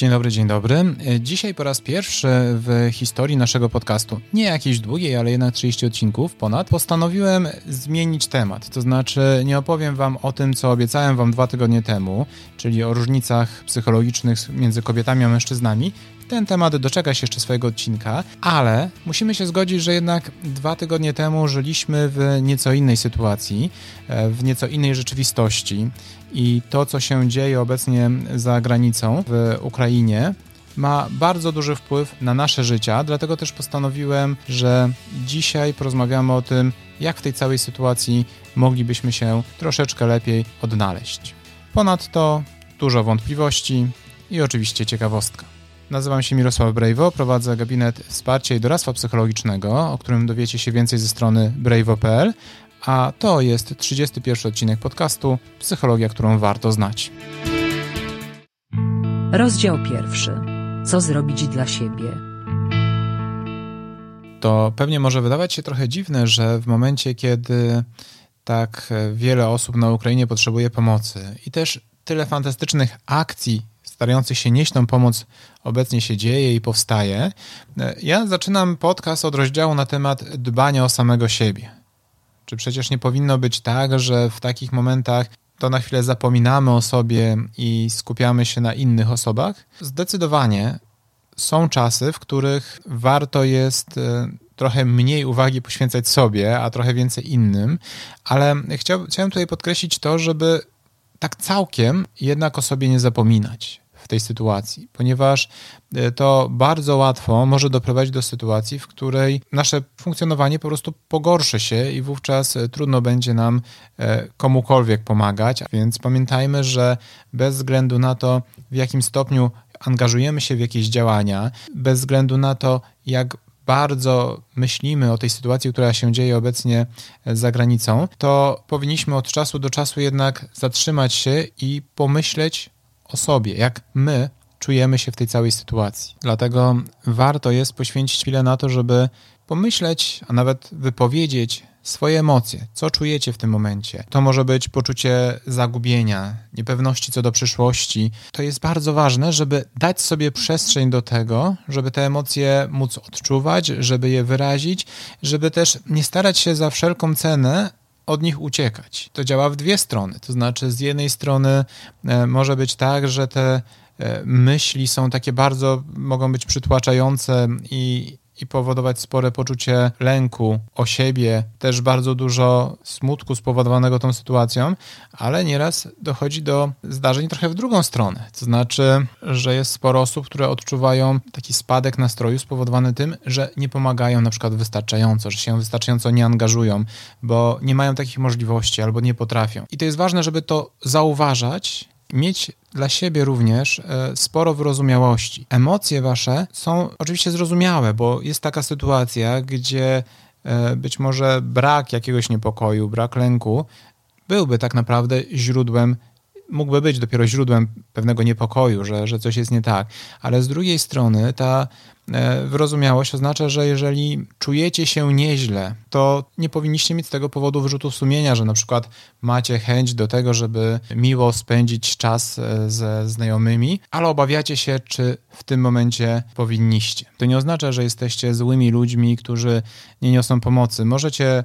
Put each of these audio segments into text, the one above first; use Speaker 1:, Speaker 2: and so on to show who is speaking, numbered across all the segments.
Speaker 1: Dzień dobry, dzień dobry. Dzisiaj po raz pierwszy w historii naszego podcastu, nie jakiejś długiej, ale jednak 30 odcinków ponad, postanowiłem zmienić temat. To znaczy, nie opowiem Wam o tym, co obiecałem Wam dwa tygodnie temu, czyli o różnicach psychologicznych między kobietami a mężczyznami. Ten temat doczeka się jeszcze swojego odcinka, ale musimy się zgodzić, że jednak dwa tygodnie temu żyliśmy w nieco innej sytuacji, e, w nieco innej rzeczywistości i to, co się dzieje obecnie za granicą w Ukrainie, ma bardzo duży wpływ na nasze życia, dlatego też postanowiłem, że dzisiaj porozmawiamy o tym, jak w tej całej sytuacji moglibyśmy się troszeczkę lepiej odnaleźć. Ponadto dużo wątpliwości i oczywiście ciekawostka. Nazywam się Mirosław Brejwo, prowadzę gabinet wsparcia i doradztwa psychologicznego, o którym dowiecie się więcej ze strony brejwo.pl, a to jest 31 odcinek podcastu Psychologia, którą warto znać.
Speaker 2: Rozdział pierwszy. Co zrobić dla siebie?
Speaker 1: To pewnie może wydawać się trochę dziwne, że w momencie, kiedy tak wiele osób na Ukrainie potrzebuje pomocy i też tyle fantastycznych akcji starających się nieść tą pomoc obecnie się dzieje i powstaje, ja zaczynam podcast od rozdziału na temat dbania o samego siebie. Czy przecież nie powinno być tak, że w takich momentach to na chwilę zapominamy o sobie i skupiamy się na innych osobach? Zdecydowanie są czasy, w których warto jest e, trochę mniej uwagi poświęcać sobie, a trochę więcej innym, ale chciałbym tutaj podkreślić to, żeby tak całkiem jednak o sobie nie zapominać tej sytuacji, ponieważ e, to bardzo łatwo może doprowadzić do sytuacji, w której nasze funkcjonowanie po prostu pogorszy się i wówczas e, trudno będzie nam e, komukolwiek pomagać. Więc pamiętajmy, że bez względu na to, w jakim stopniu angażujemy się w jakieś działania, bez względu na to, jak bardzo myślimy o tej sytuacji, która się dzieje obecnie za granicą, to powinniśmy od czasu do czasu jednak zatrzymać się i pomyśleć o sobie, jak my czujemy się w tej całej sytuacji. Dlatego warto jest poświęcić chwilę na to, żeby pomyśleć, a nawet wypowiedzieć swoje emocje, co czujecie w tym momencie. To może być poczucie zagubienia, niepewności co do przyszłości. To jest bardzo ważne, żeby dać sobie przestrzeń do tego, żeby te emocje móc odczuwać, żeby je wyrazić, żeby też nie starać się za wszelką cenę od nich uciekać. To działa w dwie strony. To znaczy, z jednej strony e, może być tak, że te e, myśli są takie bardzo, mogą być przytłaczające i, i powodować spore poczucie lęku o siebie, też bardzo dużo smutku spowodowanego tą sytuacją, ale nieraz dochodzi do zdarzeń trochę w drugą stronę. To znaczy, że jest sporo osób, które odczuwają taki spadek nastroju spowodowany tym, że nie pomagają na przykład wystarczająco, że się wystarczająco nie angażują, bo nie mają takich możliwości albo nie potrafią. I to jest ważne, żeby to zauważać mieć dla siebie również e, sporo wyrozumiałości. Emocje wasze są oczywiście zrozumiałe, bo jest taka sytuacja, gdzie e, być może brak jakiegoś niepokoju, brak lęku byłby tak naprawdę źródłem mógłby być dopiero źródłem pewnego niepokoju, że, że coś jest nie tak. Ale z drugiej strony ta e, wyrozumiałość oznacza, że jeżeli czujecie się nieźle, to nie powinniście mieć z tego powodu wyrzutu sumienia, że na przykład macie chęć do tego, żeby miło spędzić czas e, ze znajomymi, ale obawiacie się, czy w tym momencie powinniście. To nie oznacza, że jesteście złymi ludźmi, którzy nie niosą pomocy. Możecie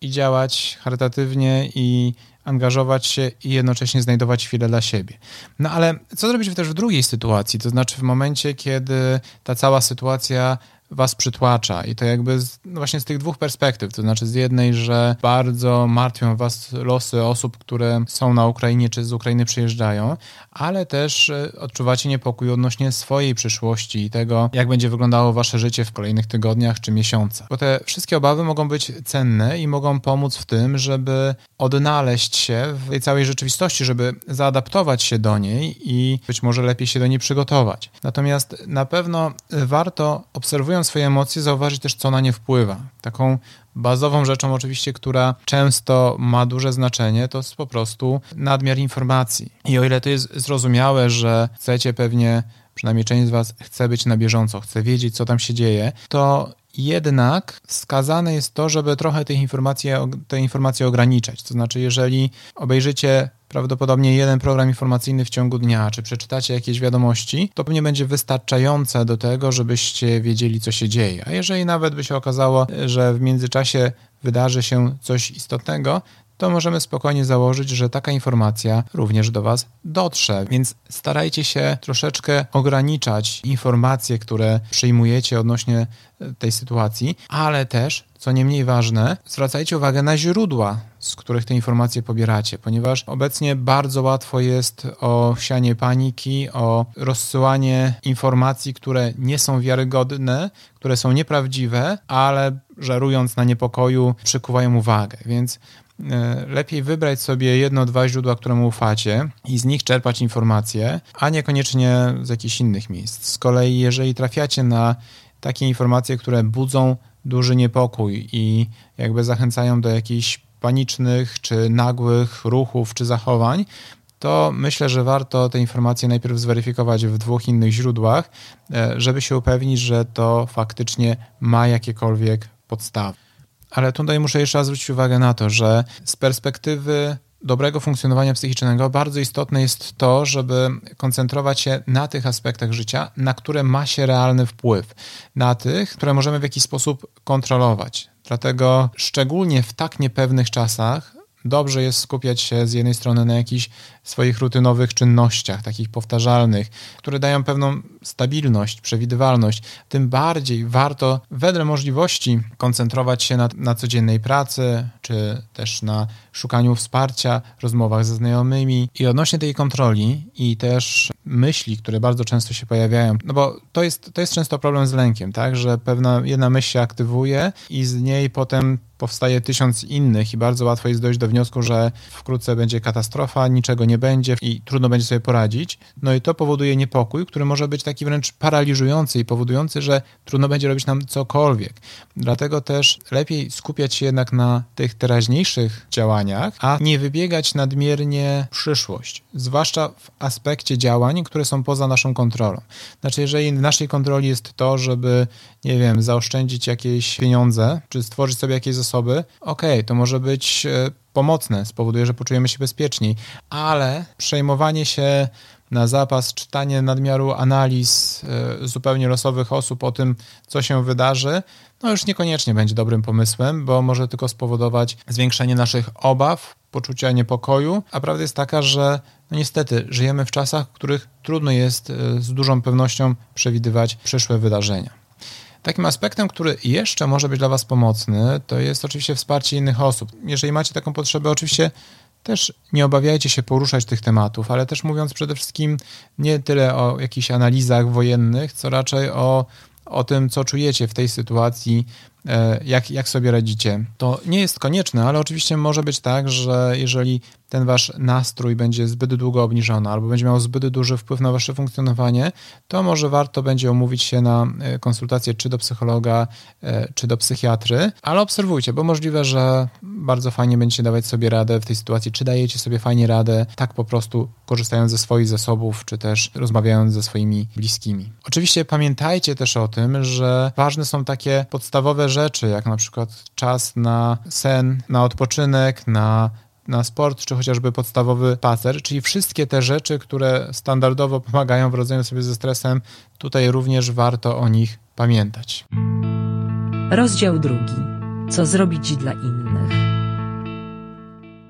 Speaker 1: i działać charytatywnie i angażować się i jednocześnie znajdować chwilę dla siebie. No ale co zrobić też w drugiej sytuacji, to znaczy w momencie, kiedy ta cała sytuacja was przytłacza i to jakby z, no właśnie z tych dwóch perspektyw, to znaczy z jednej, że bardzo martwią was losy osób, które są na Ukrainie czy z Ukrainy przyjeżdżają, ale też e, odczuwacie niepokój odnośnie swojej przyszłości i tego, jak będzie wyglądało wasze życie w kolejnych tygodniach czy miesiącach. Bo te wszystkie obawy mogą być cenne i mogą pomóc w tym, żeby odnaleźć się w tej całej rzeczywistości, żeby zaadaptować się do niej i być może lepiej się do niej przygotować. Natomiast na pewno warto obserwując swoje emocje, zauważyć też, co na nie wpływa. Taką bazową rzeczą, oczywiście, która często ma duże znaczenie, to jest po prostu nadmiar informacji. I o ile to jest zrozumiałe, że chcecie pewnie, przynajmniej część z Was chce być na bieżąco, chce wiedzieć, co tam się dzieje, to jednak wskazane jest to, żeby trochę tych informacji, te informacje ograniczać. To znaczy, jeżeli obejrzycie prawdopodobnie jeden program informacyjny w ciągu dnia, czy przeczytacie jakieś wiadomości, to pewnie będzie wystarczające do tego, żebyście wiedzieli, co się dzieje. A jeżeli nawet by się okazało, że w międzyczasie wydarzy się coś istotnego, to możemy spokojnie założyć, że taka informacja również do Was dotrze. Więc starajcie się troszeczkę ograniczać informacje, które przyjmujecie odnośnie e, tej sytuacji, ale też, co nie mniej ważne, zwracajcie uwagę na źródła, z których te informacje pobieracie, ponieważ obecnie bardzo łatwo jest o sianie paniki, o rozsyłanie informacji, które nie są wiarygodne, które są nieprawdziwe, ale żerując na niepokoju przykuwają uwagę. Więc E, lepiej wybrać sobie jedno, dwa źródła, któremu ufacie i z nich czerpać informacje, a niekoniecznie z jakichś innych miejsc. Z kolei, jeżeli trafiacie na takie informacje, które budzą duży niepokój i jakby zachęcają do jakichś panicznych czy nagłych ruchów czy zachowań, to myślę, że warto te informacje najpierw zweryfikować w dwóch innych źródłach, e, żeby się upewnić, że to faktycznie ma jakiekolwiek podstawy. Ale tutaj muszę jeszcze raz zwrócić uwagę na to, że z perspektywy dobrego funkcjonowania psychicznego bardzo istotne jest to, żeby koncentrować się na tych aspektach życia, na które ma się realny wpływ, na tych, które możemy w jakiś sposób kontrolować. Dlatego szczególnie w tak niepewnych czasach dobrze jest skupiać się z jednej strony na jakichś swoich rutynowych czynnościach, takich powtarzalnych, które dają pewną stabilność, przewidywalność. Tym bardziej warto wedle możliwości koncentrować się na, na codziennej pracy, czy też na szukaniu wsparcia, rozmowach ze znajomymi. I odnośnie tej kontroli i też myśli, które bardzo często się pojawiają, no bo to jest, to jest często problem z lękiem, tak, że pewna jedna myśl się aktywuje i z niej potem powstaje tysiąc innych i bardzo łatwo jest dojść do wniosku, że wkrótce będzie katastrofa, niczego nie będzie i trudno będzie sobie poradzić. No i to powoduje niepokój, który może być taki wręcz paraliżujący i powodujący, że trudno będzie robić nam cokolwiek. Dlatego też lepiej skupiać się jednak na tych teraźniejszych działaniach, a nie wybiegać nadmiernie przyszłość, zwłaszcza w aspekcie działań, które są poza naszą kontrolą. Znaczy, jeżeli w naszej kontroli jest to, żeby, nie wiem, zaoszczędzić jakieś pieniądze, czy stworzyć sobie jakieś zasoby, okej, okay, to może być e, pomocne, spowoduje, że poczujemy się bezpieczniej, ale przejmowanie się na zapas, czytanie nadmiaru analiz y, zupełnie losowych osób o tym, co się wydarzy, no już niekoniecznie będzie dobrym pomysłem, bo może tylko spowodować zwiększenie naszych obaw, poczucia niepokoju, a prawda jest taka, że no niestety żyjemy w czasach, w których trudno jest y, z dużą pewnością przewidywać przyszłe wydarzenia. Takim aspektem, który jeszcze może być dla Was pomocny, to jest oczywiście wsparcie innych osób. Jeżeli macie taką potrzebę, oczywiście też nie obawiajcie się poruszać tych tematów, ale też mówiąc przede wszystkim nie tyle o jakichś analizach wojennych, co raczej o, o tym, co czujecie w tej sytuacji, e, jak, jak sobie radzicie. To nie jest konieczne, ale oczywiście może być tak, że jeżeli ten wasz nastrój będzie zbyt długo obniżony albo będzie miał zbyt duży wpływ na wasze funkcjonowanie, to może warto będzie omówić się na e, konsultację czy do psychologa, e, czy do psychiatry, ale obserwujcie, bo możliwe, że bardzo fajnie będziecie dawać sobie radę w tej sytuacji, czy dajecie sobie fajnie radę, tak po prostu korzystając ze swoich zasobów, czy też rozmawiając ze swoimi bliskimi. Oczywiście pamiętajcie też o tym, że ważne są takie podstawowe rzeczy, jak na przykład czas na sen, na odpoczynek, na na sport, czy chociażby podstawowy pacer, czyli wszystkie te rzeczy, które standardowo pomagają w radzeniu sobie ze stresem, tutaj również warto o nich pamiętać.
Speaker 2: Rozdział drugi. Co zrobić dla innych?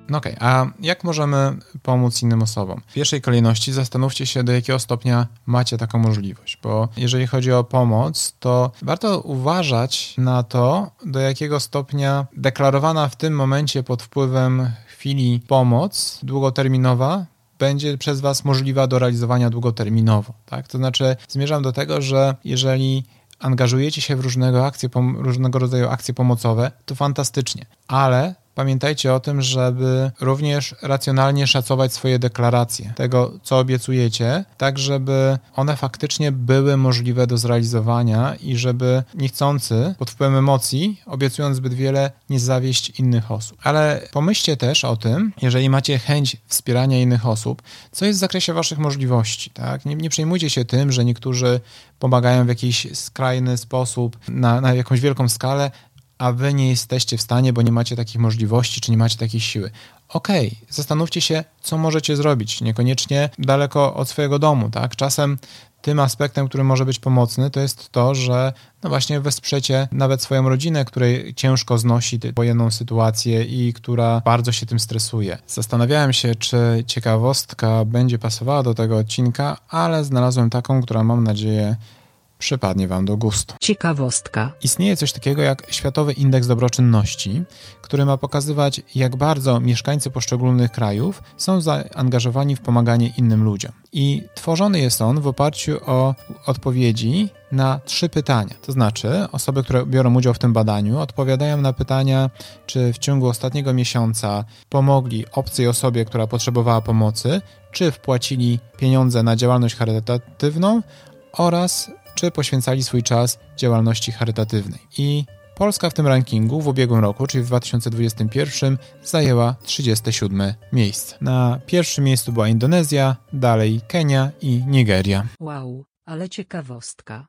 Speaker 1: No okej, okay, a jak możemy pomóc innym osobom? W pierwszej kolejności zastanówcie się, do jakiego stopnia macie taką możliwość, bo jeżeli chodzi o pomoc, to warto uważać na to, do jakiego stopnia deklarowana w tym momencie pod wpływem chwili pomoc długoterminowa będzie przez Was możliwa do realizowania długoterminowo. Tak? To znaczy, zmierzam do tego, że jeżeli angażujecie się w różnego, akcje, różnego rodzaju akcje pomocowe, to fantastycznie, ale pamiętajcie o tym, żeby również racjonalnie szacować swoje deklaracje, tego co obiecujecie, tak żeby one faktycznie były możliwe do zrealizowania i żeby niechcący pod wpływem emocji, obiecując zbyt wiele, nie zawieść innych osób. Ale pomyślcie też o tym, jeżeli macie chęć wspierania innych osób, co jest w zakresie waszych możliwości. Tak? Nie, nie przejmujcie się tym, że niektórzy pomagają w jakiś skrajny sposób, na, na jakąś wielką skalę, a wy nie jesteście w stanie, bo nie macie takich możliwości, czy nie macie takiej siły. Okej, okay, zastanówcie się, co możecie zrobić, niekoniecznie daleko od swojego domu, tak? Czasem tym aspektem, który może być pomocny, to jest to, że no właśnie wesprzecie nawet swoją rodzinę, której ciężko znosi wojenną sytuację i która bardzo się tym stresuje. Zastanawiałem się, czy ciekawostka będzie pasowała do tego odcinka, ale znalazłem taką, która mam nadzieję przypadnie Wam do gustu.
Speaker 2: Ciekawostka.
Speaker 1: Istnieje coś takiego jak Światowy Indeks Dobroczynności, który ma pokazywać, jak bardzo mieszkańcy poszczególnych krajów są zaangażowani w pomaganie innym ludziom. I tworzony jest on w oparciu o odpowiedzi na trzy pytania. To znaczy, osoby, które biorą udział w tym badaniu, odpowiadają na pytania, czy w ciągu ostatniego miesiąca pomogli obcej osobie, która potrzebowała pomocy, czy wpłacili pieniądze na działalność charytatywną oraz czy poświęcali swój czas działalności charytatywnej. I Polska w tym rankingu w ubiegłym roku, czyli w 2021, zajęła 37 miejsce. Na pierwszym miejscu była Indonezja, dalej Kenia i Nigeria.
Speaker 2: Wow, ale ciekawostka.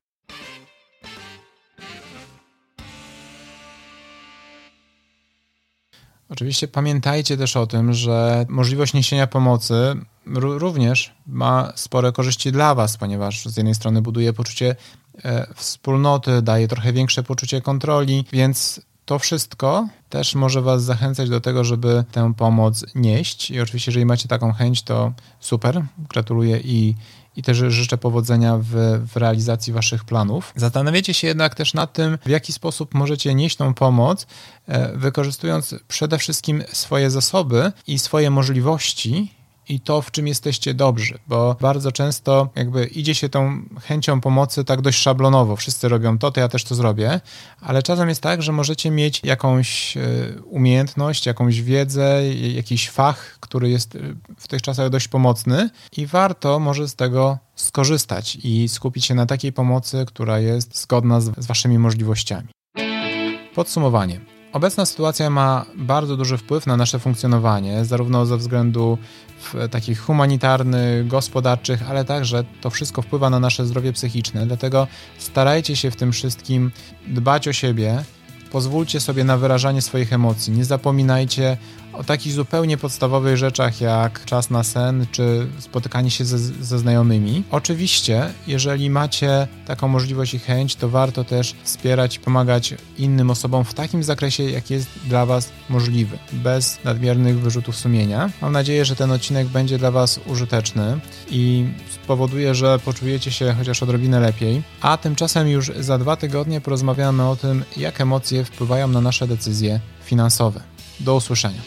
Speaker 1: Oczywiście pamiętajcie też o tym, że możliwość niesienia pomocy również ma spore korzyści dla Was, ponieważ z jednej strony buduje poczucie e, wspólnoty, daje trochę większe poczucie kontroli, więc to wszystko też może Was zachęcać do tego, żeby tę pomoc nieść. I oczywiście, jeżeli macie taką chęć, to super, gratuluję i, i też życzę powodzenia w, w realizacji Waszych planów. Zastanawiacie się jednak też nad tym, w jaki sposób możecie nieść tą pomoc, e, wykorzystując przede wszystkim swoje zasoby i swoje możliwości i to, w czym jesteście dobrzy, bo bardzo często jakby idzie się tą chęcią pomocy tak dość szablonowo. Wszyscy robią to, to ja też to zrobię, ale czasem jest tak, że możecie mieć jakąś e, umiejętność, jakąś wiedzę, jakiś fach, który jest e, w tych czasach dość pomocny i warto może z tego skorzystać i skupić się na takiej pomocy, która jest zgodna z, z waszymi możliwościami. Podsumowanie. Obecna sytuacja ma bardzo duży wpływ na nasze funkcjonowanie, zarówno ze względu takich humanitarnych, gospodarczych, ale także to wszystko wpływa na nasze zdrowie psychiczne. Dlatego starajcie się w tym wszystkim dbać o siebie, pozwólcie sobie na wyrażanie swoich emocji. Nie zapominajcie o takich zupełnie podstawowych rzeczach jak czas na sen czy spotykanie się ze, ze znajomymi. Oczywiście, jeżeli macie taką możliwość i chęć, to warto też wspierać i pomagać innym osobom w takim zakresie, jak jest dla Was możliwy, bez nadmiernych wyrzutów sumienia. Mam nadzieję, że ten odcinek będzie dla Was użyteczny i spowoduje, że poczujecie się chociaż odrobinę lepiej. A tymczasem już za dwa tygodnie porozmawiamy o tym, jak emocje wpływają na nasze decyzje finansowe. Do usłyszenia.